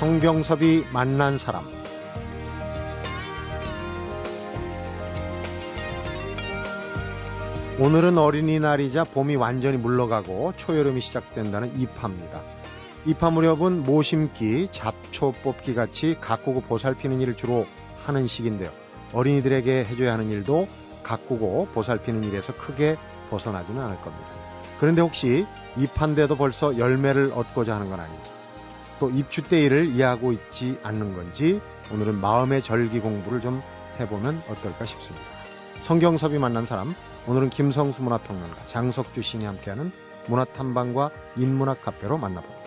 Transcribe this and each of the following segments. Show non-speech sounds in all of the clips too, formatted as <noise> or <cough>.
성경섭이 만난 사람 오늘은 어린이날이자 봄이 완전히 물러가고 초여름이 시작된다는 입하입니다. 입하 무렵은 모심기, 잡초 뽑기 같이 가꾸고 보살피는 일을 주로 하는 시기인데요. 어린이들에게 해줘야 하는 일도 가꾸고 보살피는 일에서 크게 벗어나지는 않을 겁니다. 그런데 혹시 입한데도 벌써 열매를 얻고자 하는 건 아닌지, 또 입추 때 일을 이해하고 있지 않는 건지 오늘은 마음의 절기 공부를 좀 해보면 어떨까 싶습니다. 성경섭이 만난 사람, 오늘은 김성수 문화평론가, 장석주 신이 함께하는 문화탐방과 인문학 카페로 만나봅니다.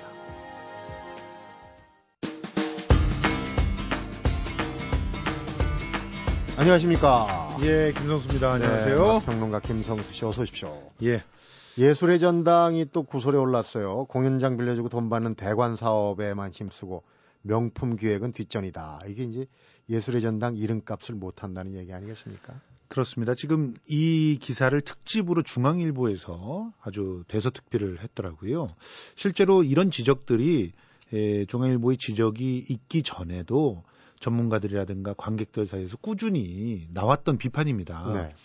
안녕하십니까. 예, 김성수입니다. 안녕하세요. 네, 평론가 김성수 씨 어서 오십시오. 예. 예술의 전당이 또 구설에 올랐어요. 공연장 빌려주고 돈 받는 대관 사업에만 힘쓰고 명품 기획은 뒷전이다. 이게 이제 예술의 전당 이름값을 못 한다는 얘기 아니겠습니까? 그렇습니다. 지금 이 기사를 특집으로 중앙일보에서 아주 대서특필을 했더라고요. 실제로 이런 지적들이 에, 중앙일보의 지적이 있기 전에도 전문가들이라든가 관객들 사이에서 꾸준히 나왔던 비판입니다. 네.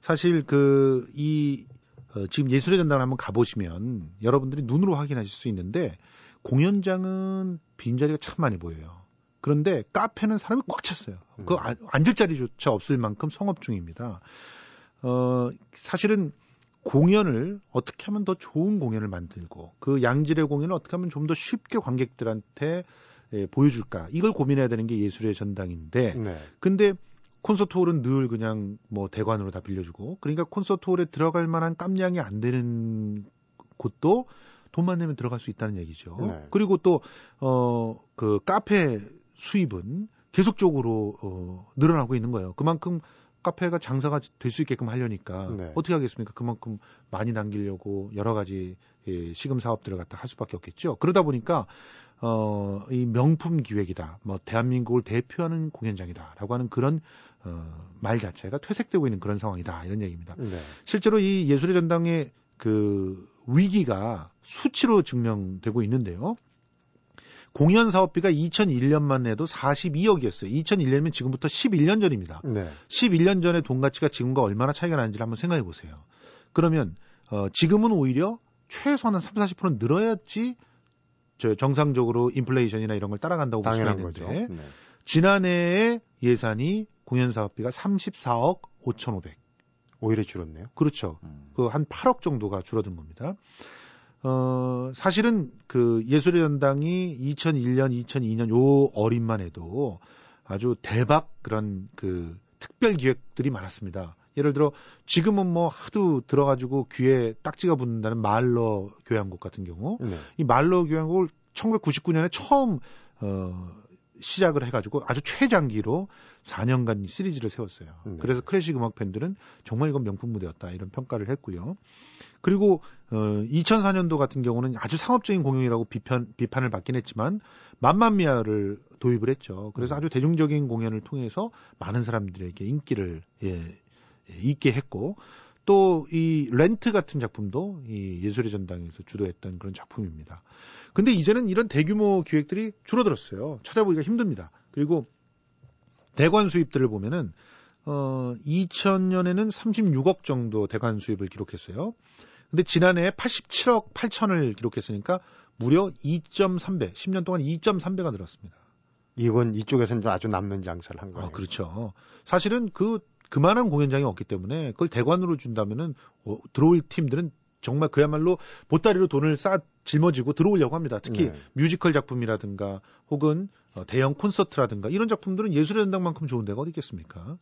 사실 그 이 어, 지금 예술의 전당을 한번 가보시면 여러분들이 눈으로 확인하실 수 있는데 공연장은 빈자리가 참 많이 보여요. 그런데 카페는 사람이 꽉 찼어요. 음. 그 앉을 자리조차 없을 만큼 성업 중입니다. 어, 사실은 공연을 어떻게 하면 더 좋은 공연을 만들고 그 양질의 공연을 어떻게 하면 좀 더 쉽게 관객들한테 예, 보여줄까 이걸 고민해야 되는 게 예술의 전당인데 네. 근데 콘서트 홀은 늘 그냥 뭐 대관으로 다 빌려주고 그러니까 콘서트 홀에 들어갈 만한 깜냥이 안 되는 곳도 돈만 내면 들어갈 수 있다는 얘기죠. 네. 그리고 또 어 그 카페 수입은 계속적으로 어 늘어나고 있는 거예요. 그만큼 카페가 장사가 될 수 있게끔 하려니까 네. 어떻게 하겠습니까? 그만큼 많이 남기려고 여러 가지 예, 시금 사업들을 갖다 할 수밖에 없겠죠. 그러다 보니까 어, 이 명품 기획이다. 뭐 대한민국을 대표하는 공연장이다라고 하는 그런 어, 말 자체가 퇴색되고 있는 그런 상황이다. 이런 얘기입니다. 네. 실제로 이 예술의 전당의 그 위기가 수치로 증명되고 있는데요. 공연 사업비가 2001년만 해도 42억이었어요. 2001년이면 지금부터 11년 전입니다. 네. 11년 전의 돈 가치가 지금과 얼마나 차이가 나는지를 한번 생각해 보세요. 그러면 어, 지금은 오히려 최소한 3, 40% 늘어야지 저 정상적으로 인플레이션이나 이런 걸 따라간다고 볼수 있는데 네. 지난해에 예산이 공연 사업비가 34억 5,500. 오히려 줄었네요. 그렇죠. 음. 그한 8억 정도가 줄어든 겁니다. 어, 사실은 그 예술의 전당이 2001년, 2002년 요 어린만 해도 아주 대박 그런 그 특별 기획들이 많았습니다. 예를 들어 지금은 뭐 하도 들어가지고 귀에 딱지가 붙는다는 말러 교향곡 같은 경우 네. 이 말러 교향곡을 1999년에 처음 어 시작을 해가지고 아주 최장기로 4년간 시리즈를 세웠어요. 네. 그래서 클래식 음악 팬들은 정말 이건 명품 무대였다 이런 평가를 했고요. 그리고 어 2004년도 같은 경우는 아주 상업적인 공연이라고 비판 비판을 받긴 했지만 만만미아를 도입을 했죠. 그래서 음. 아주 대중적인 공연을 통해서 많은 사람들에게 인기를 예, 예, 있게 했고 또 이 렌트 같은 작품도 이 예술의 전당에서 주도했던 그런 작품입니다. 근데 이제는 이런 대규모 기획들이 줄어들었어요. 찾아보기가 힘듭니다. 그리고 대관 수입들을 보면은 어 2000년에는 36억 정도 대관 수입을 기록했어요. 근데 지난해에 87억 8천을 기록했으니까 무려 2.3배, 10년 동안 2.3배가 늘었습니다. 이건 이쪽에서는 아주 남는 장사를 한 거예요. 아, 그렇죠. 사실은 그 그만한 공연장이 없기 때문에 그걸 대관으로 준다면은 어, 들어올 팀들은 정말 그야말로 보따리로 돈을 쌓 짊어지고 들어오려고 합니다. 특히 네. 뮤지컬 작품이라든가 혹은 어, 대형 콘서트라든가 이런 작품들은 예술의 전당만큼 좋은 데가 어디 있겠습니까?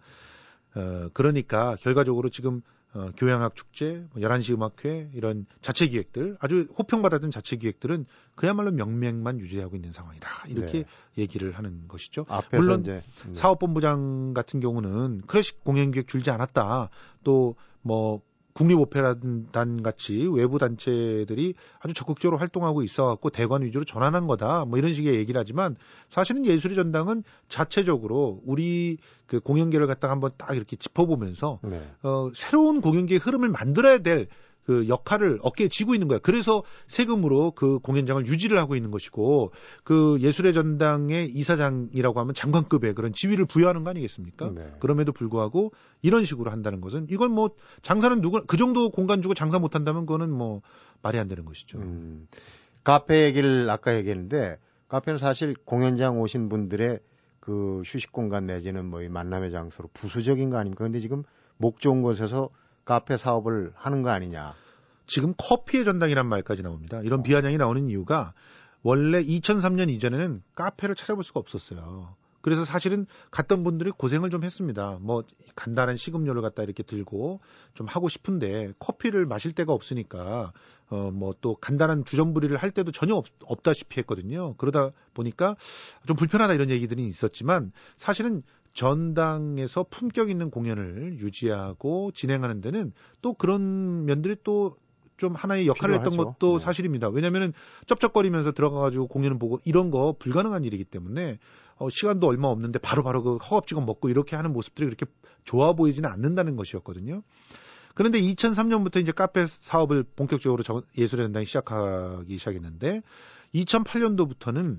어, 그러니까 결과적으로 지금 어, 교양학 축제, 뭐 11시 음악회 이런 자체 기획들 아주 호평받았던 자체 기획들은 그야말로 명맥만 유지하고 있는 상황이다. 이렇게 네. 얘기를 하는 것이죠. 물론 이제, 네. 사업본부장 같은 경우는 클래식 공연 기획 줄지 않았다. 또 뭐 국립오페라단 같이 외부 단체들이 아주 적극적으로 활동하고 있어갖고 대관 위주로 전환한 거다. 뭐 이런 식의 얘기를 하지만 사실은 예술의 전당은 자체적으로 우리 그 공연계를 갖다가 한번 딱 이렇게 짚어보면서 네. 어, 새로운 공연계의 흐름을 만들어야 될 그 역할을 어깨에 지고 있는 거야. 그래서 세금으로 그 공연장을 유지를 하고 있는 것이고 그 예술의 전당의 이사장이라고 하면 장관급의 그런 지위를 부여하는 거 아니겠습니까? 네. 그럼에도 불구하고 이런 식으로 한다는 것은 이건 뭐 장사는 누구 그 정도 공간 주고 장사 못 한다면 그거는 뭐 말이 안 되는 것이죠. 음. 카페 얘기를 아까 얘기했는데 카페는 사실 공연장 오신 분들의 그 휴식 공간 내지는 뭐 이 만남의 장소로 부수적인 거 아닙니까? 근데 지금 목 좋은 곳에서 카페 사업을 하는 거 아니냐. 지금 커피의 전당이란 말까지 나옵니다. 이런 비아냥이 나오는 이유가 원래 2003년 이전에는 카페를 찾아볼 수가 없었어요. 그래서 사실은 갔던 분들이 고생을 좀 했습니다. 뭐 간단한 식음료를 갖다 이렇게 들고 좀 하고 싶은데 커피를 마실 데가 없으니까 어 뭐 또 간단한 주전부리를 할 때도 전혀 없, 없다시피 했거든요. 그러다 보니까 좀 불편하다 이런 얘기들이 있었지만 사실은 전당에서 품격 있는 공연을 유지하고 진행하는 데는 또 그런 면들이 또 좀 하나의 역할을 필요하죠. 했던 것도 네. 사실입니다. 왜냐하면 쩝쩝거리면서 들어가가지고 공연을 보고 이런 거 불가능한 일이기 때문에 어, 시간도 얼마 없는데 바로바로 바로 그 허겁지겁 먹고 이렇게 하는 모습들이 그렇게 좋아 보이지는 않는다는 것이었거든요. 그런데 2003년부터 이제 카페 사업을 본격적으로 예술의 전당이 시작하기 시작했는데 2008년도부터는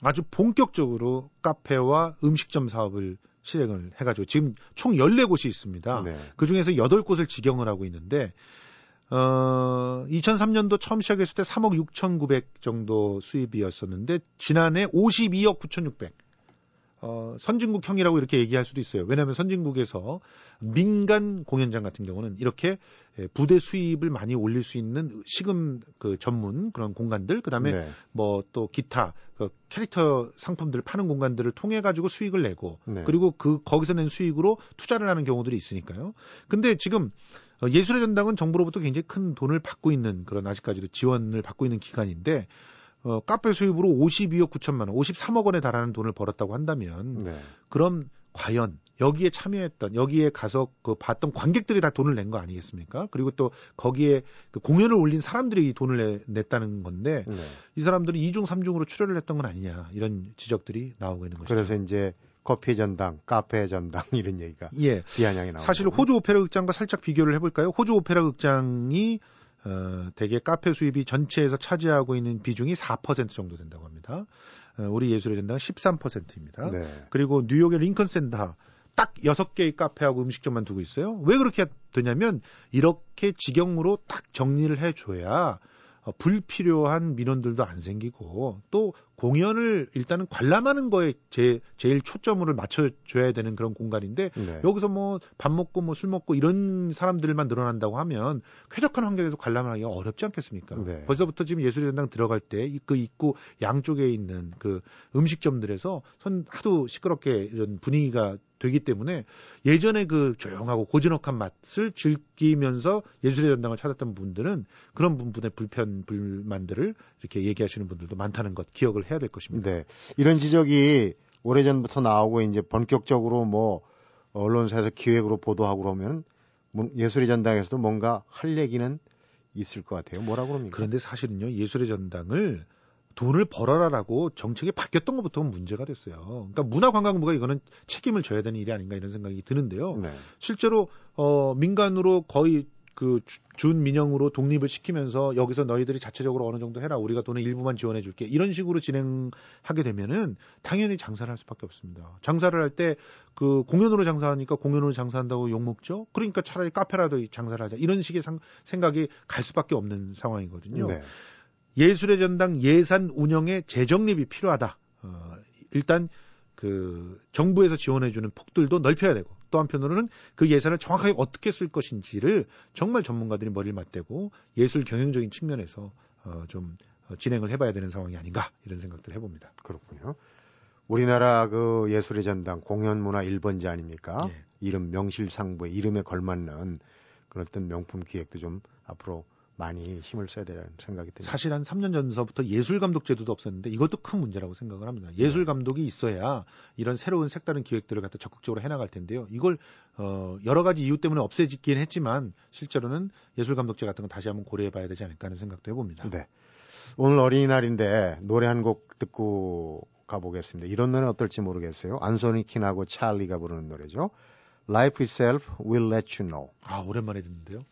아주 본격적으로 카페와 음식점 사업을 실행을 해가지고 지금 총 14곳이 있습니다. 네. 그 중에서 8곳을 직영을 하고 있는데, 어, 2003년도 처음 시작했을 때 3억 6,900 정도 수입이었었는데, 지난해 52억 9,600. 어, 선진국형이라고 이렇게 얘기할 수도 있어요. 왜냐하면 선진국에서 민간 공연장 같은 경우는 이렇게 예, 부대 수입을 많이 올릴 수 있는 시금 그 전문 그런 공간들, 그 다음에 네. 뭐또 기타 그 캐릭터 상품들을 파는 공간들을 통해 가지고 수익을 내고 네. 그리고 그 거기서 낸 수익으로 투자를 하는 경우들이 있으니까요. 근데 지금 어, 예술의 전당은 정부로부터 굉장히 큰 돈을 받고 있는 그런 아직까지도 지원을 받고 있는 기관인데 어, 카페 수입으로 52억 9천만 원, 53억 원에 달하는 돈을 벌었다고 한다면 네. 그럼 과연 여기에 참여했던 여기에 가서 그 봤던 관객들이 다 돈을 낸 거 아니겠습니까? 그리고 또 거기에 그 공연을 올린 사람들이 돈을 내, 냈다는 건데 네. 이 사람들이 2중 3중으로 출연을 했던 건 아니냐 이런 지적들이 나오고 있는 것이죠. 그래서 이제 커피 전당, 카페 전당 이런 얘기가 예. 비아냥이 나오고 사실 호주 오페라 극장과 살짝 비교를 해볼까요? 호주 오페라 극장이 어, 대개 카페 수입이 전체에서 차지하고 있는 비중이 4% 정도 된다고 합니다. 어, 우리 예술의 전당은 13%입니다. 네. 그리고 뉴욕의 링컨 센터 딱 6개의 카페하고 음식점만 두고 있어요. 왜 그렇게 되냐면 이렇게 직영으로 딱 정리를 해줘야 어, 불필요한 민원들도 안 생기고 또 공연을 일단은 관람하는 거에 제, 제일 초점을 맞춰줘야 되는 그런 공간인데 네. 여기서 뭐 밥 먹고 뭐 술 먹고 이런 사람들만 늘어난다고 하면 쾌적한 환경에서 관람을 하기가 어렵지 않겠습니까? 네. 벌써부터 지금 예술의 전당 들어갈 때 그 입구 양쪽에 있는 그 음식점들에서 선 하도 시끄럽게 이런 분위기가 되기 때문에 예전에 그 조용하고 고즈넉한 맛을 즐기면서 예술의 전당을 찾았던 분들은 그런 부분의 불편 불만들을 이렇게 얘기하시는 분들도 많다는 것 기억을 해야 될 것입니다. 네. 이런 지적이 오래전부터 나오고 이제 본격적으로 뭐 언론사에서 기획으로 보도하고 그러면 예술의 전당에서도 뭔가 할 얘기는 있을 것 같아요. 뭐라고 그럽니까? 그런데 사실은요, 예술의 전당을 돈을 벌어라라고 정책이 바뀌었던 것부터 문제가 됐어요. 그러니까 문화관광부가 이거는 책임을 져야 되는 일이 아닌가 이런 생각이 드는데요. 네. 실제로 어 민간으로 거의 그 준민영으로 독립을 시키면서 여기서 너희들이 자체적으로 어느 정도 해라. 우리가 돈의 일부만 지원해 줄게. 이런 식으로 진행하게 되면은 당연히 장사를 할 수밖에 없습니다. 장사를 할 때 그 공연으로 장사하니까 공연으로 장사한다고 욕먹죠? 그러니까 차라리 카페라도 장사를 하자. 이런 식의 상, 생각이 갈 수밖에 없는 상황이거든요. 네. 예술의 전당 예산 운영에 재정립이 필요하다. 어, 일단 그 정부에서 지원해주는 폭들도 넓혀야 되고 또 한편으로는 그 예산을 정확하게 어떻게 쓸 것인지를 정말 전문가들이 머리를 맞대고 예술 경영적인 측면에서 어, 좀 어, 진행을 해봐야 되는 상황이 아닌가 이런 생각들을 해봅니다. 그렇군요. 우리나라 그 예술의 전당 공연문화 1번지 아닙니까? 예. 이름 명실상부의 이름에 걸맞는 그런 어떤 명품 기획도 좀 앞으로 많이 힘을 써야 되는 생각이 듭니다. 사실 한 3년 전서부터 예술 감독 제도도 없었는데 이것도 큰 문제라고 생각을 합니다. 예술 네. 감독이 있어야 이런 새로운 색다른 기획들을 갖다 적극적으로 해나갈 텐데요. 이걸 어 여러 가지 이유 때문에 없애지긴 했지만 실제로는 예술 감독제 같은 건 다시 한번 고려해봐야 되지 않을까 하는 생각도 해봅니다. 네. 오늘 어린이날인데 노래 한 곡 듣고 가보겠습니다. 이런 노래 어떨지 모르겠어요. 안소니 킨하고 찰리가 부르는 노래죠. Life itself will let you know. 아 오랜만에 듣는데요.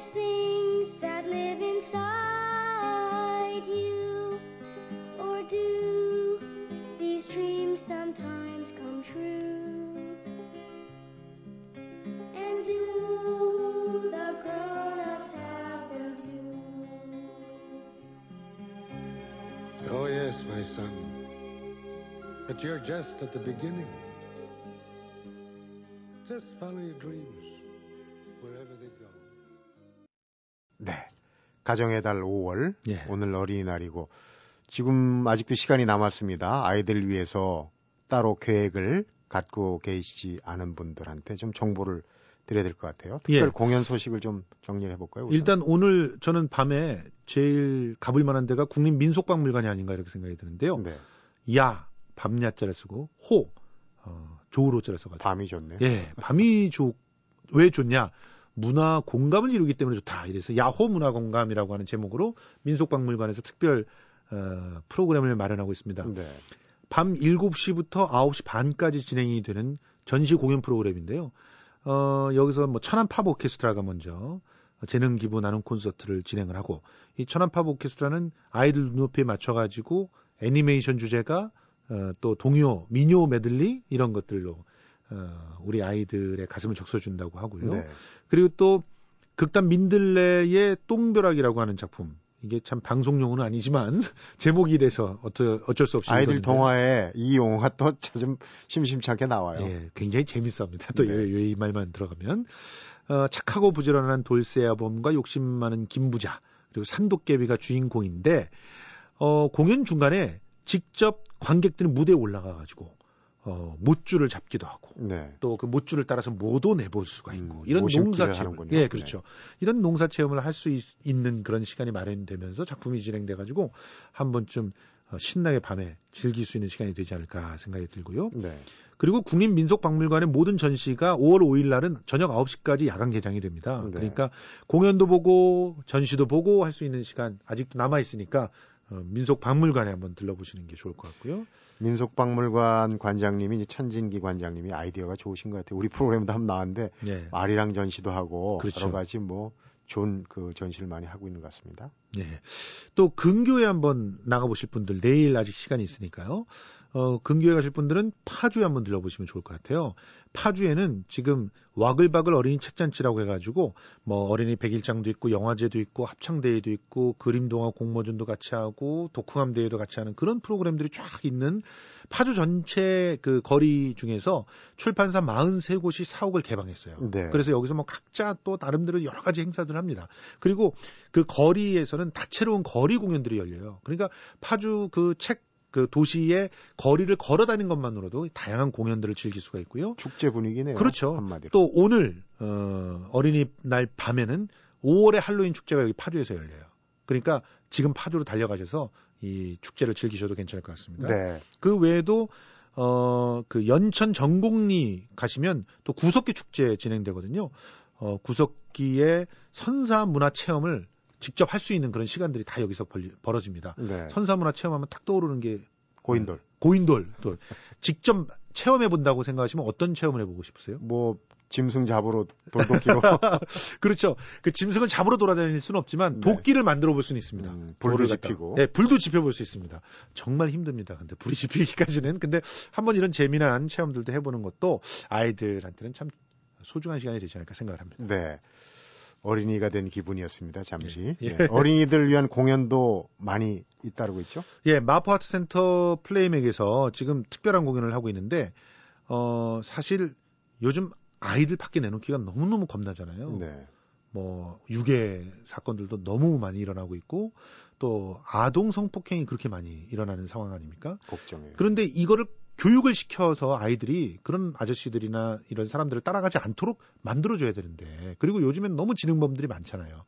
Things that live inside you? Or do these dreams sometimes come true? Oh, yes, my son. But you're just at the beginning. Just follow your dreams, wherever they go. 네. 가정의 달 5월. 예. 오늘 어린이날이고 지금 아직도 시간이 남았습니다. 아이들 위해서 따로 계획을 갖고 계시지 않은 분들한테 좀 정보를 드려야 될 것 같아요. 특별 예. 공연 소식을 좀 정리를 해볼까요? 우선? 일단 오늘 저는 밤에 제일 가볼 만한 데가 국립민속박물관이 아닌가 이렇게 생각이 드는데요. 네. 야, 밤야자를 쓰고 호, 어, 조우로자를 써가지고. 밤이 좋네요. 예, 밤이 좋, 왜 좋냐? 문화 공감을 이루기 때문에 좋다. 이래서 야호 문화 공감이라고 하는 제목으로 민속박물관에서 특별 어, 프로그램을 마련하고 있습니다. 네. 밤 7시부터 9시 반까지 진행이 되는 전시 공연 프로그램인데요. 어, 여기서 뭐 천안 팝 오케스트라가 먼저 재능 기부 나눔 콘서트를 진행을 하고 이 천안 팝 오케스트라는 아이들 눈높이에 맞춰 가지고 애니메이션 주제가 어, 또 동요, 민요 메들리 이런 것들로 어, 우리 아이들의 가슴을 적셔준다고 하고요. 네. 그리고 또 극단 민들레의 똥벼락이라고 하는 작품. 이게 참 방송용어는 아니지만 <laughs> 제목이 이래서 어쩔, 어쩔 수 없이 아이들 동화에 이 용어가 또좀 심심찮게 나와요. 예, 굉장히 재밌어합니다. 또 네. 이 말만 들어가면 어, 착하고 부지런한 돌쇠아범과 욕심 많은 김부자 그리고 산도깨비가 주인공인데 어, 공연 중간에 직접 관객들이 무대에 올라가 가지고 어, 못줄을 잡기도 하고 네. 또그 못줄을 따라서 모도 내볼 수가 있고 음, 이런 농사 체험. 네. 예 그렇죠 이런 농사 체험을 할 수 있는 그런 시간이 마련되면서 작품이 진행돼 가지고 한 번쯤 어, 신나게 밤에 즐길 수 있는 시간이 되지 않을까 생각이 들고요 네. 그리고 국립민속박물관의 모든 전시가 5월 5일 날은 저녁 9시까지 야간 개장이 됩니다 네. 그러니까 공연도 보고 전시도 보고 할 수 있는 시간 아직도 남아 있으니까 어, 민속박물관에 한번 들러보시는 게 좋을 것 같고요 민속박물관 관장님이 이제 천진기 관장님이 아이디어가 좋으신 것 같아요. 우리 프로그램도 한번 나왔는데 네. 아리랑 전시도 하고 그렇죠. 여러 가지 뭐 좋은 그 전시를 많이 하고 있는 것 같습니다. 네. 또 근교에 한번 나가보실 분들 내일 아직 시간이 있으니까요. 어, 근교에 가실 분들은 파주에 한번 들러보시면 좋을 것 같아요. 파주에는 지금 와글바글 어린이 책잔치라고 해가지고 뭐 어린이 백일장도 있고 영화제도 있고 합창대회도 있고 그림동화 공모전도 같이 하고 독후감 대회도 같이 하는 그런 프로그램들이 쫙 있는 파주 전체 그 거리 중에서 출판사 43곳이 사옥을 개방했어요. 네. 그래서 여기서 뭐 각자 또 나름대로 여러 가지 행사들을 합니다. 그리고 그 거리에서는 다채로운 거리 공연들이 열려요. 그러니까 파주 그 책 그 도시의 거리를 걸어 다니는 것만으로도 다양한 공연들을 즐길 수가 있고요. 축제 분위기네요. 그렇죠. 한마디로. 또 오늘 어, 어린이날 밤에는 5월의 할로윈 축제가 여기 파주에서 열려요. 그러니까 지금 파주로 달려가셔서 이 축제를 즐기셔도 괜찮을 것 같습니다. 네. 그 외에도 어, 그 연천 전곡리 가시면 또 구석기 축제 진행되거든요. 어, 구석기의 선사 문화 체험을 직접 할 수 있는 그런 시간들이 다 여기서 벌, 벌어집니다. 네. 선사 문화 체험하면 딱 떠오르는 게 고인돌. 고인돌. 또 직접 체험해 본다고 생각하시면 어떤 체험을 해보고 싶으세요? 뭐 짐승 잡으러 돌도끼로 <laughs> 그렇죠. 그 짐승을 잡으러 돌아다닐 수는 없지만 네. 도끼를 만들어 볼 수는 있습니다. 음, 불도. 지피고. 네, 불도 지펴 볼 수 있습니다. 정말 힘듭니다. 근데 불이 지피기까지는 근데 한번 이런 재미난 체험들도 해보는 것도 아이들한테는 참 소중한 시간이 되지 않을까 생각을 합니다. 네. 어린이가 된 기분이었습니다. 잠시. 예. 네. 어린이들 위한 공연도 많이 잇따르고 있죠. 예, 마포 아트 센터 플레이맥에서 지금 특별한 공연을 하고 있는데 어 사실 요즘 아이들 밖에 내놓기가 너무너무 겁나잖아요. 네. 뭐 유괴 사건들도 너무 많이 일어나고 있고 또 아동 성폭행이 그렇게 많이 일어나는 상황 아닙니까? 걱정해요. 그런데 이거를 교육을 시켜서 아이들이 그런 아저씨들이나 이런 사람들을 따라가지 않도록 만들어줘야 되는데 그리고 요즘엔 너무 지능범들이 많잖아요.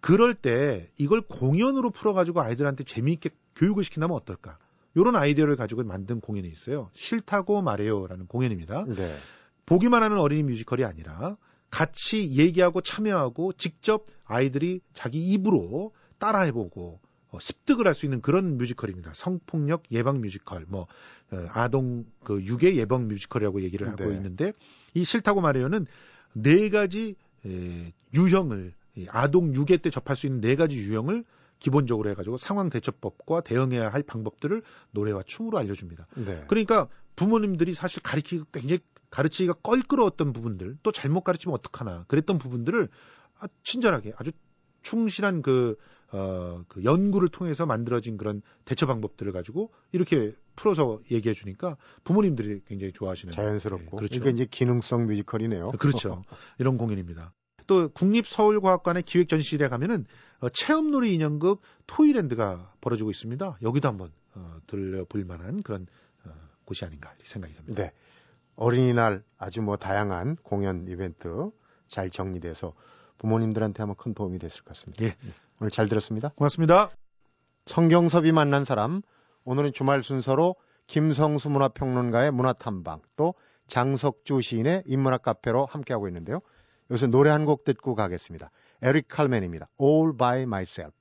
그럴 때 이걸 공연으로 풀어가지고 아이들한테 재미있게 교육을 시킨다면 어떨까? 이런 아이디어를 가지고 만든 공연이 있어요. 싫다고 말해요라는 공연입니다. 네. 보기만 하는 어린이 뮤지컬이 아니라 같이 얘기하고 참여하고 직접 아이들이 자기 입으로 따라해보고 어, 습득을 할 수 있는 그런 뮤지컬입니다. 성폭력 예방 뮤지컬, 뭐 어, 아동 그 유괴 예방 뮤지컬이라고 얘기를 하고 네. 있는데 이 싫다고 말해요는 네 가지 에, 유형을 이 아동 유괴 때 접할 수 있는 네 가지 유형을 기본적으로 해가지고 상황 대처법과 대응해야 할 방법들을 노래와 춤으로 알려줍니다. 네. 그러니까 부모님들이 사실 가르치기 굉장히 가르치기가 껄끄러웠던 부분들 또 잘못 가르치면 어떡하나 그랬던 부분들을 아, 친절하게 아주 충실한 그, 어, 그 연구를 통해서 만들어진 그런 대처 방법들을 가지고 이렇게 풀어서 얘기해 주니까 부모님들이 굉장히 좋아하시는 자연스럽고. 예, 그렇죠. 이게 이제 기능성 뮤지컬이네요. 그렇죠. <laughs> 이런 공연입니다. 또 국립서울과학관의 기획 전시실에 가면은 어, 체험놀이 인형극 토이랜드가 벌어지고 있습니다. 여기도 한번 어, 들려볼 만한 그런 어, 곳이 아닌가 이렇게 생각이 듭니다. 네. 어린이날 아주 뭐 다양한 공연 이벤트 잘 정리돼서 부모님들한테 아마 큰 도움이 됐을 것 같습니다. 예. 오늘 잘 들었습니다. 고맙습니다. 성경섭이 만난 사람 오늘은 주말 순서로 김성수 문화평론가의 문화탐방 또 장석주 시인의 인문학 카페로 함께하고 있는데요. 여기서 노래 한 곡 듣고 가겠습니다. 에릭 칼맨입니다. All by myself.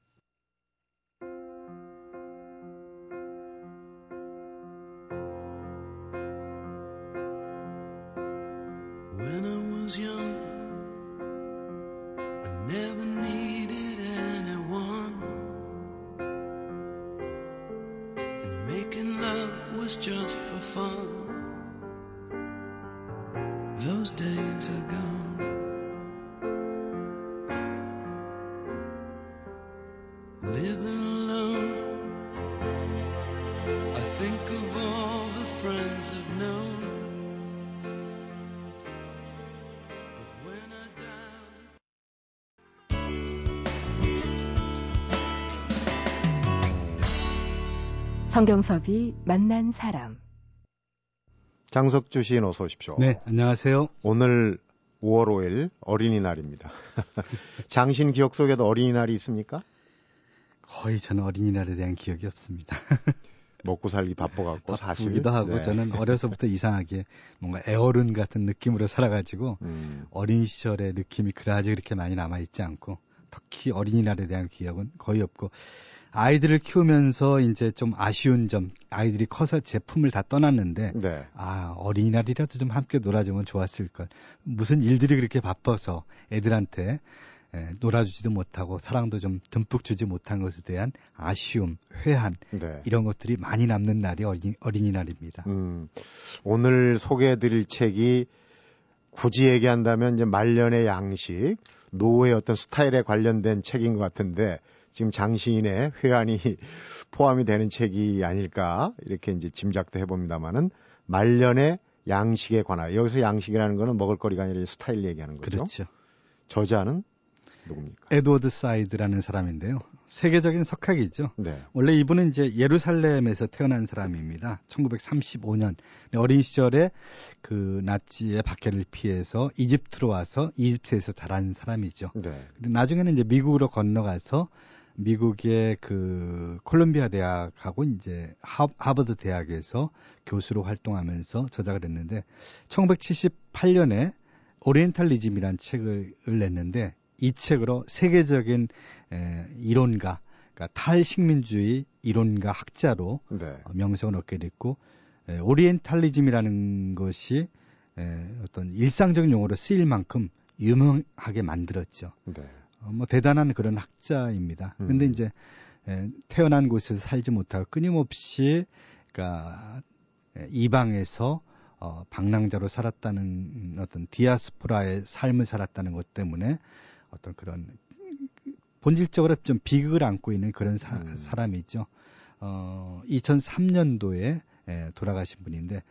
Making love was just for fun. Those days are gone. Living 성경섭이 만난 사람. 장석주 시인 어서 오십시오. 네, 안녕하세요. 오늘 5월 5일 어린이날입니다. <laughs> 장신 기억 속에도 어린이날이 있습니까? 거의 저는 어린이날에 대한 기억이 없습니다. <laughs> 먹고 살기 바빠갖고 사실. 바쁘기도 하고 네. 저는 어려서부터 이상하게 뭔가 애어른 같은 느낌으로 살아가지고 음, 어린 시절의 느낌이 그다지 그렇게 많이 남아있지 않고 특히 어린이날에 대한 기억은 거의 없고 아이들을 키우면서 이제 좀 아쉬운 점 아이들이 커서 제품을 다 떠났는데 네. 아 어린이날이라도 좀 함께 놀아주면 좋았을 걸 무슨 일들이 그렇게 바빠서 애들한테 에, 놀아주지도 못하고 사랑도 좀 듬뿍 주지 못한 것에 대한 아쉬움, 회한 네. 이런 것들이 많이 남는 날이 어린, 어린이날입니다. 음, 오늘 소개해드릴 책이 굳이 얘기한다면 이제 말년의 양식, 노후의 어떤 스타일에 관련된 책인 것 같은데 지금 장시인의 회한이 <laughs> 포함이 되는 책이 아닐까 이렇게 이제 짐작도 해봅니다만은 말년의 양식에 관하여 여기서 양식이라는 거는 먹을거리가 아니라 스타일 얘기하는 거죠. 그렇죠. 저자는 누굽니까? 에드워드 사이드라는 사람인데요. 세계적인 석학이죠. 네. 원래 이분은 이제 예루살렘에서 태어난 사람입니다. 1935년 어린 시절에 그 나치의 박해를 피해서 이집트로 와서 이집트에서 자란 사람이죠. 네. 나중에는 이제 미국으로 건너가서 미국의 그 콜롬비아 대학하고 이제 하, 하버드 대학에서 교수로 활동하면서 저작을 했는데 1978년에 오리엔탈리즘이라는 책을 냈는데 이 책으로 세계적인 에, 이론가, 그러니까 탈식민주의 이론가 학자로 네. 어, 명성을 얻게 됐고 에, 오리엔탈리즘이라는 것이 에, 어떤 일상적인 용어로 쓰일 만큼 유명하게 만들었죠. 네. 어, 뭐 대단한 그런 학자입니다. 음. 근데 이제 에, 태어난 곳에서 살지 못하고 끊임없이 에, 이방에서 어, 방랑자로 살았다는 어떤 디아스포라의 삶을 살았다는 것 때문에 어떤 그런 본질적으로 좀 비극을 안고 있는 그런 사, 음. 사람이죠. 어, 2003년도에 에, 돌아가신 분인데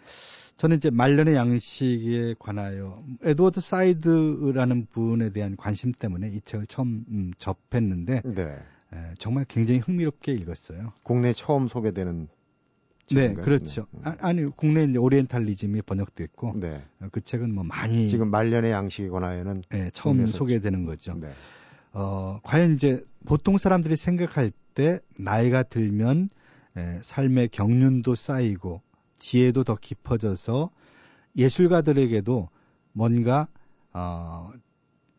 저는 이제 말년의 양식에 관하여 에드워드 사이드라는 분에 대한 관심 때문에 이 책을 처음 음, 접했는데 네. 에, 정말 굉장히 흥미롭게 읽었어요. 국내 처음 소개되는 네, 책인가요? 그렇죠. 네. 아, 아니 국내 이제 오리엔탈리즘이 번역됐고 네. 어, 그 책은 뭐 많이 지금 말년의 양식에 관하여는 예, 처음 소개되는 거죠. 네. 어, 과연 이제 보통 사람들이 생각할 때 나이가 들면 에, 삶의 경륜도 쌓이고 지혜도 더 깊어져서 예술가들에게도 뭔가 어,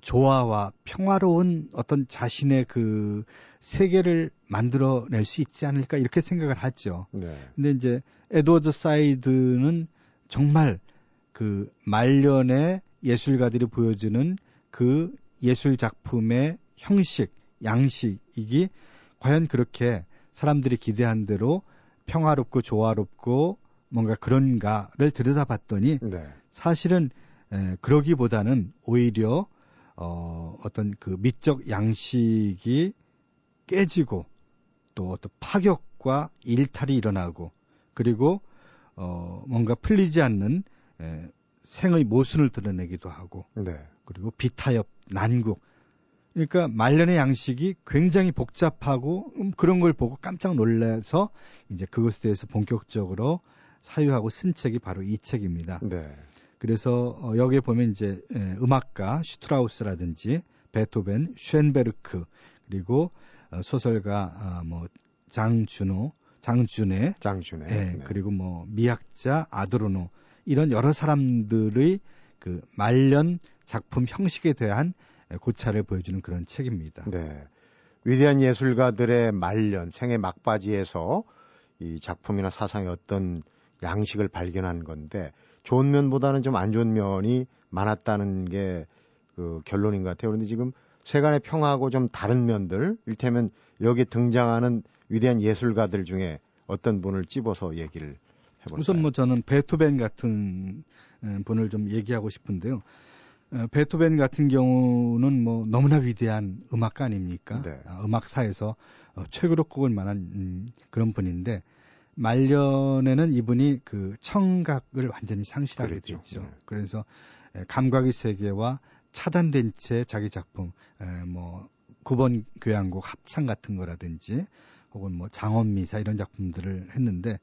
조화와 평화로운 어떤 자신의 그 세계를 만들어낼 수 있지 않을까 이렇게 생각을 하죠. 네. 근데 이제 에드워드 사이드는 정말 그 말년의 예술가들이 보여주는 그 예술 작품의 형식, 양식이 과연 그렇게 사람들이 기대한 대로 평화롭고 조화롭고 뭔가 그런가를 들여다봤더니 네. 사실은 에, 그러기보다는 오히려 어, 어떤 그 미적 양식이 깨지고 또 어떤 파격과 일탈이 일어나고 그리고 어, 뭔가 풀리지 않는 에, 생의 모순을 드러내기도 하고 네. 그리고 비타협, 난국. 그러니까 말년의 양식이 굉장히 복잡하고 음, 그런 걸 보고 깜짝 놀라서 이제 그것에 대해서 본격적으로 사유하고 쓴 책이 바로 이 책입니다. 네. 그래서 어, 여기에 보면 이제 에, 음악가 슈트라우스라든지 베토벤, 쉔베르크 그리고 어, 소설가 아, 뭐 장준호, 장준혜, 장준의. 예, 네. 그리고 뭐 미학자 아드로노 이런 여러 사람들의 그 말년 작품 형식에 대한 고찰을 보여주는 그런 책입니다. 네. 위대한 예술가들의 말년, 생애 막바지에서 이 작품이나 사상의 어떤 양식을 발견한 건데 좋은 면보다는 좀 안 좋은 면이 많았다는 게 그 결론인 것 같아요. 그런데 지금 세간의 평하고 좀 다른 면들, 일테면 여기 등장하는 위대한 예술가들 중에 어떤 분을 찝어서 얘기를 해볼까요? 우선 뭐 저는 베토벤 같은 에, 분을 좀 얘기하고 싶은데요. 어, 베토벤 같은 경우는 뭐 너무나 위대한 음악가 아닙니까? 네. 아, 음악사에서 어, 최고로 꼽을 만한 음, 그런 분인데 말년에는 이분이 그 청각을 완전히 상실하게 그랬죠. 됐죠. 네. 그래서 에, 감각의 세계와 차단된 채 자기 작품 에, 뭐 9번 교향곡 합창 같은 거라든지 혹은 뭐 장엄미사 이런 작품들을 했는데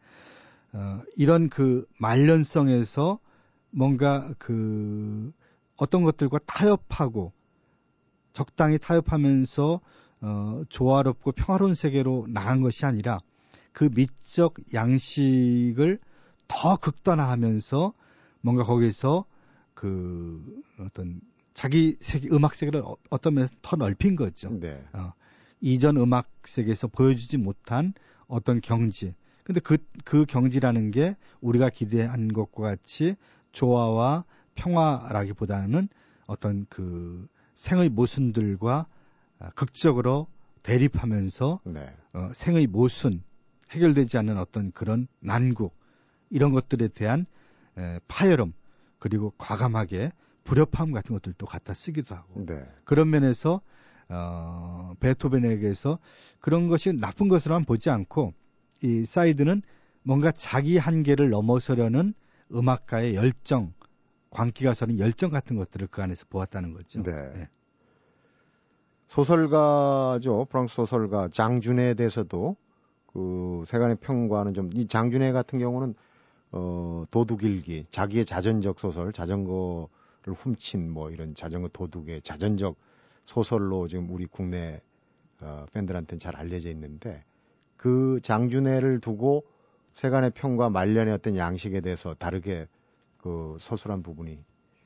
어, 이런 그 말년성에서 뭔가 그 어떤 것들과 타협하고 적당히 타협하면서 어, 조화롭고 평화로운 세계로 나간 것이 아니라 그 미적 양식을 더 극단화하면서 뭔가 거기서 그 어떤 자기 세계 음악 세계를 어- 어떤 면에서 더 넓힌 거죠. 네. 어, 이전 음악 세계에서 보여주지 못한 어떤 경지. 근데 그, 그 경지라는 게 우리가 기대한 것과 같이 조화와 평화라기보다는 어떤 그 생의 모순들과 아, 극적으로 대립하면서 네. 어, 생의 모순, 해결되지 않는 어떤 그런 난국, 이런 것들에 대한 에, 파열음, 그리고 과감하게 불협화음 같은 것들도 갖다 쓰기도 하고, 네. 그런 면에서 어, 베토벤에게서 그런 것이 나쁜 것으로만 보지 않고 이 사이드는 뭔가 자기 한계를 넘어서려는 음악가의 열정, 광기가 서는 열정 같은 것들을 그 안에서 보았다는 거죠. 네. 네. 소설가죠. 프랑스 소설가 장준혜에 대해서도 그 세간의 평과는 좀 이 장준혜 같은 경우는 어 도둑일기, 자기의 자전적 소설, 자전거를 훔친 뭐 이런 자전거 도둑의 자전적 소설로 지금 우리 국내 어 팬들한테는 잘 알려져 있는데 그 장준혜를 두고 세간의 평과 말년의 어떤 양식에 대해서 다르게 그 서술한 부분이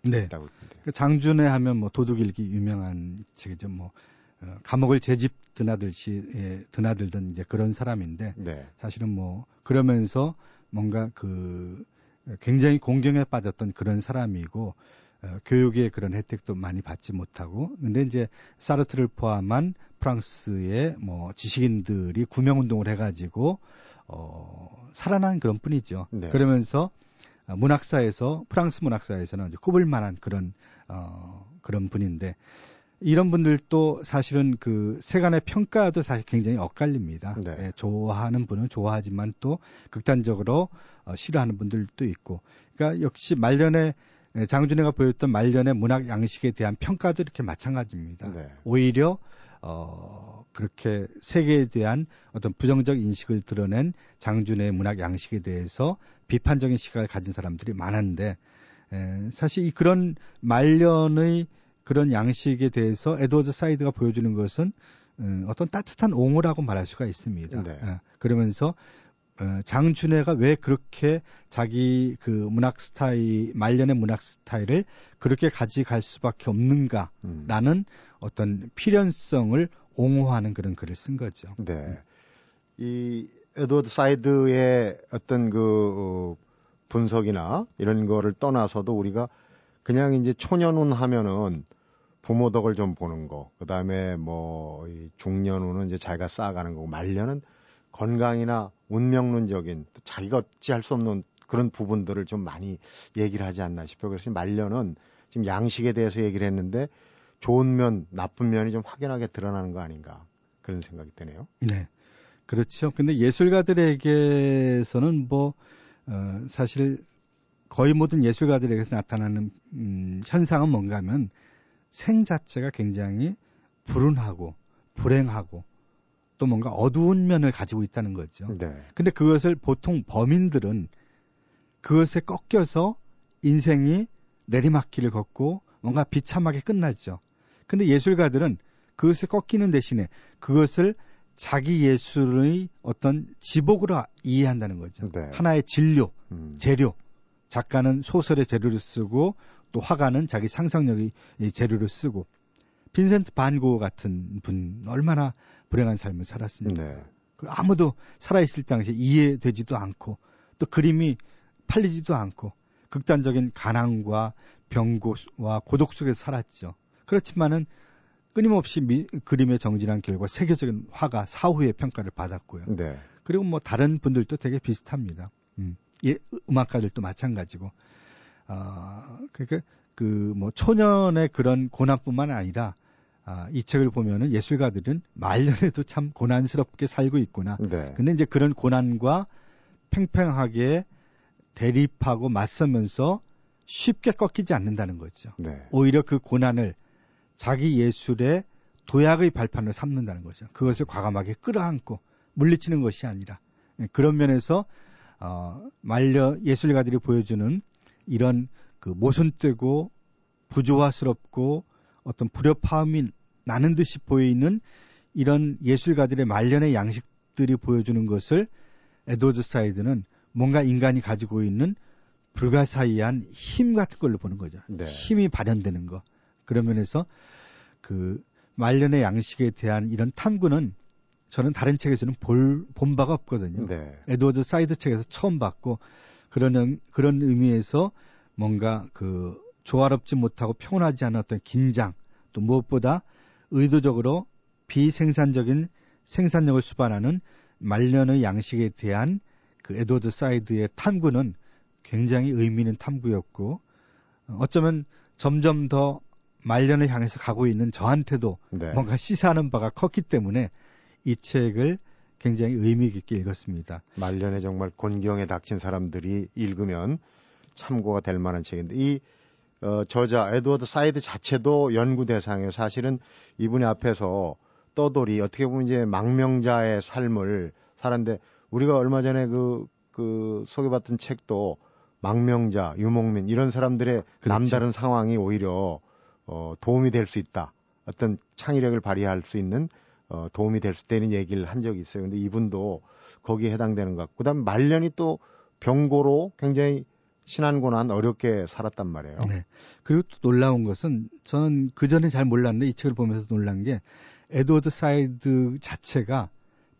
네. 있다고. 그 장준혜 하면 뭐 도둑일기 유명한 책이죠. 뭐 어, 감옥을 제 집 드나들시 예, 드나들던 이제 그런 사람인데 네. 사실은 뭐 그러면서 뭔가 그 굉장히 공경에 빠졌던 그런 사람이고 어, 교육의 그런 혜택도 많이 받지 못하고 근데 이제 사르트를 포함한 프랑스의 뭐 지식인들이 구명 운동을 해가지고 어 살아난 그런 뿐이죠. 네. 그러면서 어, 문학사에서 프랑스 문학사에서는 이제 꼽을 만한 그런 어 그런 분인데 이런 분들도 사실은 그 세간의 평가도 사실 굉장히 엇갈립니다. 네. 예, 좋아하는 분은 좋아하지만 또 극단적으로 어, 싫어하는 분들도 있고. 그러니까 역시 말년에 예, 장준혜가 보였던 말년의 문학 양식에 대한 평가도 이렇게 마찬가지입니다. 네. 오히려 어 그렇게 세계에 대한 어떤 부정적 인식을 드러낸 장 주네의 문학 양식에 대해서 비판적인 시각을 가진 사람들이 많았는데 에, 사실 이 그런 말년의 그런 양식에 대해서 에드워드 사이드가 보여주는 것은 음, 어떤 따뜻한 옹호라고 말할 수가 있습니다. 네. 예, 그러면서 어, 장 주네가 왜 그렇게 자기 그 문학 스타일 말년의 문학 스타일을 그렇게 가져갈 수밖에 없는가 음. 라는 어떤 필연성을 옹호하는 그런 글을 쓴 거죠. 네. 이 에드워드 사이드의 어떤 그 어, 분석이나 이런 거를 떠나서도 우리가 그냥 이제 초년운 하면은 부모 덕을 좀 보는 거, 그 다음에 뭐, 이 중년운은 이제 자기가 쌓아가는 거고, 말년은 건강이나 운명론적인 또 자기가 어찌할 수 없는 그런 부분들을 좀 많이 얘기를 하지 않나 싶어요. 그래서 말년은 지금 양식에 대해서 얘기를 했는데 좋은 면, 나쁜 면이 좀 확연하게 드러나는 거 아닌가 그런 생각이 드네요. 네. 그렇죠. 근데 예술가들에게서는 뭐, 어, 사실 거의 모든 예술가들에게서 나타나는, 음, 현상은 뭔가 하면 생 자체가 굉장히 불운하고, 불행하고, 또 뭔가 어두운 면을 가지고 있다는 거죠. 네. 근데 그것을 보통 범인들은 그것에 꺾여서 인생이 내리막길을 걷고 뭔가 비참하게 끝나죠. 근데 예술가들은 그것에 꺾이는 대신에 그것을 자기 예술의 어떤 지복으로 아- 이해한다는 거죠. 네. 하나의 진료, 음. 재료. 작가는 소설의 재료를 쓰고 또 화가는 자기 상상력의 이 재료를 쓰고 빈센트 반고 같은 분 얼마나 불행한 삶을 살았습니까? 네. 그 아무도 살아있을 당시에 이해되지도 않고 또 그림이 팔리지도 않고 극단적인 가난과 병고와 고독 속에서 살았죠. 그렇지만은 끊임없이 미- 그림에 정진한 결과 세계적인 화가 사후의 평가를 받았고요. 네. 그리고 뭐 다른 분들도 되게 비슷합니다. 음. 예, 음악가들도 마찬가지고. 아, 그러니까 그 뭐 초년의 그런 고난뿐만 아니라 아, 이 책을 보면은 예술가들은 말년에도 참 고난스럽게 살고 있구나. 네. 근데 이제 그런 고난과 팽팽하게 대립하고 맞서면서 쉽게 꺾이지 않는다는 거죠. 네. 오히려 그 고난을 자기 예술의 도약의 발판으로 삼는다는 거죠. 그것을 과감하게 끌어안고 물리치는 것이 아니라 예, 그런 면에서 어, 말려 예술가들이 보여주는 이런 그 모순되고 부조화스럽고 어떤 불협화음이 나는 듯이 보이는 이런 예술가들의 말년의 양식들이 보여주는 것을 에드워드 사이드는 뭔가 인간이 가지고 있는 불가사의한 힘 같은 걸로 보는 거죠. 네. 힘이 발현되는 거. 그런 면에서 그 말년의 양식에 대한 이런 탐구는 저는 다른 책에서는 볼, 본 바가 없거든요. 네. 에드워드 사이드 책에서 처음 봤고 그런 의- 그런 의미에서 뭔가 그 조화롭지 못하고 평온하지 않은 어떤 긴장 또 무엇보다 의도적으로 비생산적인 생산력을 수반하는 말년의 양식에 대한 그 에드워드 사이드의 탐구는 굉장히 의미 있는 탐구였고 어, 어쩌면 점점 더 말년을 향해서 가고 있는 저한테도 네. 뭔가 시사하는 바가 컸기 때문에 이 책을 굉장히 의미 깊게 읽었습니다. 말년에 정말 곤경에 닥친 사람들이 읽으면 참고가 될 만한 책인데 이 어, 저자 에드워드 사이드 자체도 연구 대상이에요. 사실은 이분이 앞에서 떠돌이 어떻게 보면 이제 망명자의 삶을 살았는데 우리가 얼마 전에 그, 그 소개받은 책도 망명자, 유목민 이런 사람들의 그렇죠. 남다른 상황이 오히려 어, 도움이 될 수 있다. 어떤 창의력을 발휘할 수 있는 어, 도움이 될 수 있다는 얘기를 한 적이 있어요. 근데 이분도 거기에 해당되는 것 같고 그 다음 말년이 또 병고로 굉장히 신산고난 어렵게 살았단 말이에요. 네. 그리고 또 놀라운 것은 저는 그 전에 잘 몰랐는데 이 책을 보면서 놀란 게 에드워드 사이드 자체가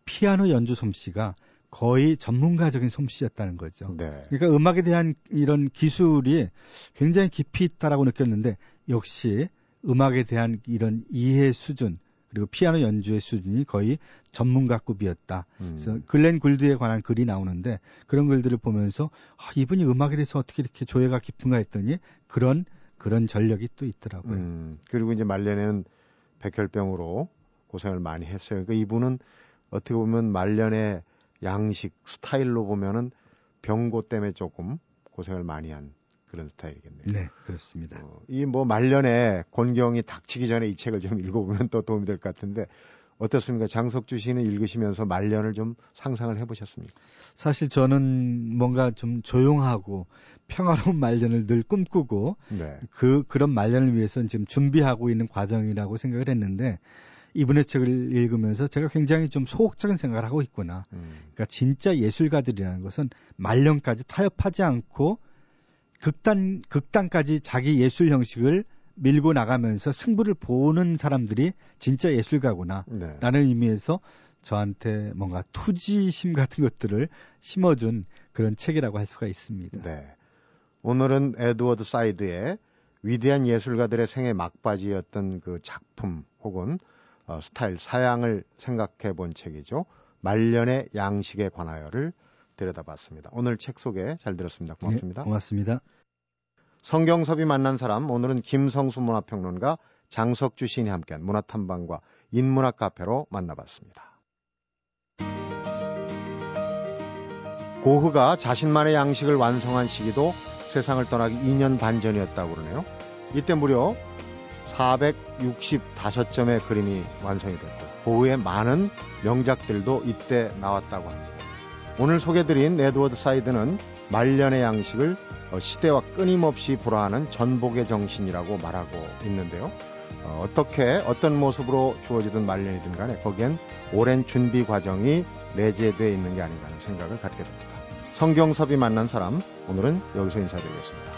피아노 연주 솜씨가 거의 전문가적인 솜씨였다는 거죠. 네. 그러니까 음악에 대한 이런 기술이 굉장히 깊이 있다라고 느꼈는데 역시 음악에 대한 이런 이해 수준 그리고 피아노 연주의 수준이 거의 전문가급이었다. 음. 그래서 글렌 굴드에 관한 글이 나오는데 그런 글들을 보면서 아, 이분이 음악에 대해서 어떻게 이렇게 조예가 깊은가 했더니 그런 그런 전력이 또 있더라고요. 음, 그리고 이제 말년에는 백혈병으로 고생을 많이 했어요. 그러니까 이분은 어떻게 보면 말년의 양식 스타일로 보면은 병고 때문에 조금 고생을 많이 한 그런 스타일이겠네요. 네, 그렇습니다. 어, 이뭐 말년에 곤경이 닥치기 전에 이 책을 좀 <laughs> 읽어보면 또 도움이 될 것 같은데 어떻습니까? 장석주 씨는 읽으시면서 말년을 좀 상상을 해보셨습니까? 사실 저는 뭔가 좀 조용하고 평화로운 말년을 늘 꿈꾸고 네. 그 그런 말년을 위해서 지금 준비하고 있는 과정이라고 생각을 했는데 이분의 책을 읽으면서 제가 굉장히 좀 소극적인 생각을 하고 있구나. 음, 그러니까 진짜 예술가들이라는 것은 말년까지 타협하지 않고 극단 극단까지 자기 예술 형식을 밀고 나가면서 승부를 보는 사람들이 진짜 예술가구나. 네. 라는 의미에서 저한테 뭔가 투지심 같은 것들을 심어준 그런 책이라고 할 수가 있습니다. 네. 오늘은 에드워드 사이드의 위대한 예술가들의 생애 막바지였던 그 작품 혹은 어, 스타일, 사양을 생각해 본 책이죠. 말년의 양식에 관하여를 들여다봤습니다. 오늘 책 소개 잘 들었습니다. 고맙습니다. 네, 고맙습니다. 성경섭이 만난 사람 오늘은 김성수 문화평론가 장석주 시인이 함께한 문화탐방과 인문학 카페로 만나봤습니다. 고흐가 자신만의 양식을 완성한 시기도 세상을 떠나기 2년 반 전이었다고 그러네요. 이때 무려 465점의 그림이 완성이 됐고 고흐의 많은 명작들도 이때 나왔다고 합니다. 오늘 소개드린 네드워드 사이드는 말년의 양식을 어, 시대와 끊임없이 불화하는 전복의 정신이라고 말하고 있는데요. 어, 떻게 어떤 모습으로 주어지든 말년이든 간에 거기엔 오랜 준비 과정이 내재되어 있는 게 아닌가 하는 생각을 갖게 됩니다. 성경섭이 만난 사람 오늘은 여기서 인사드리겠습니다.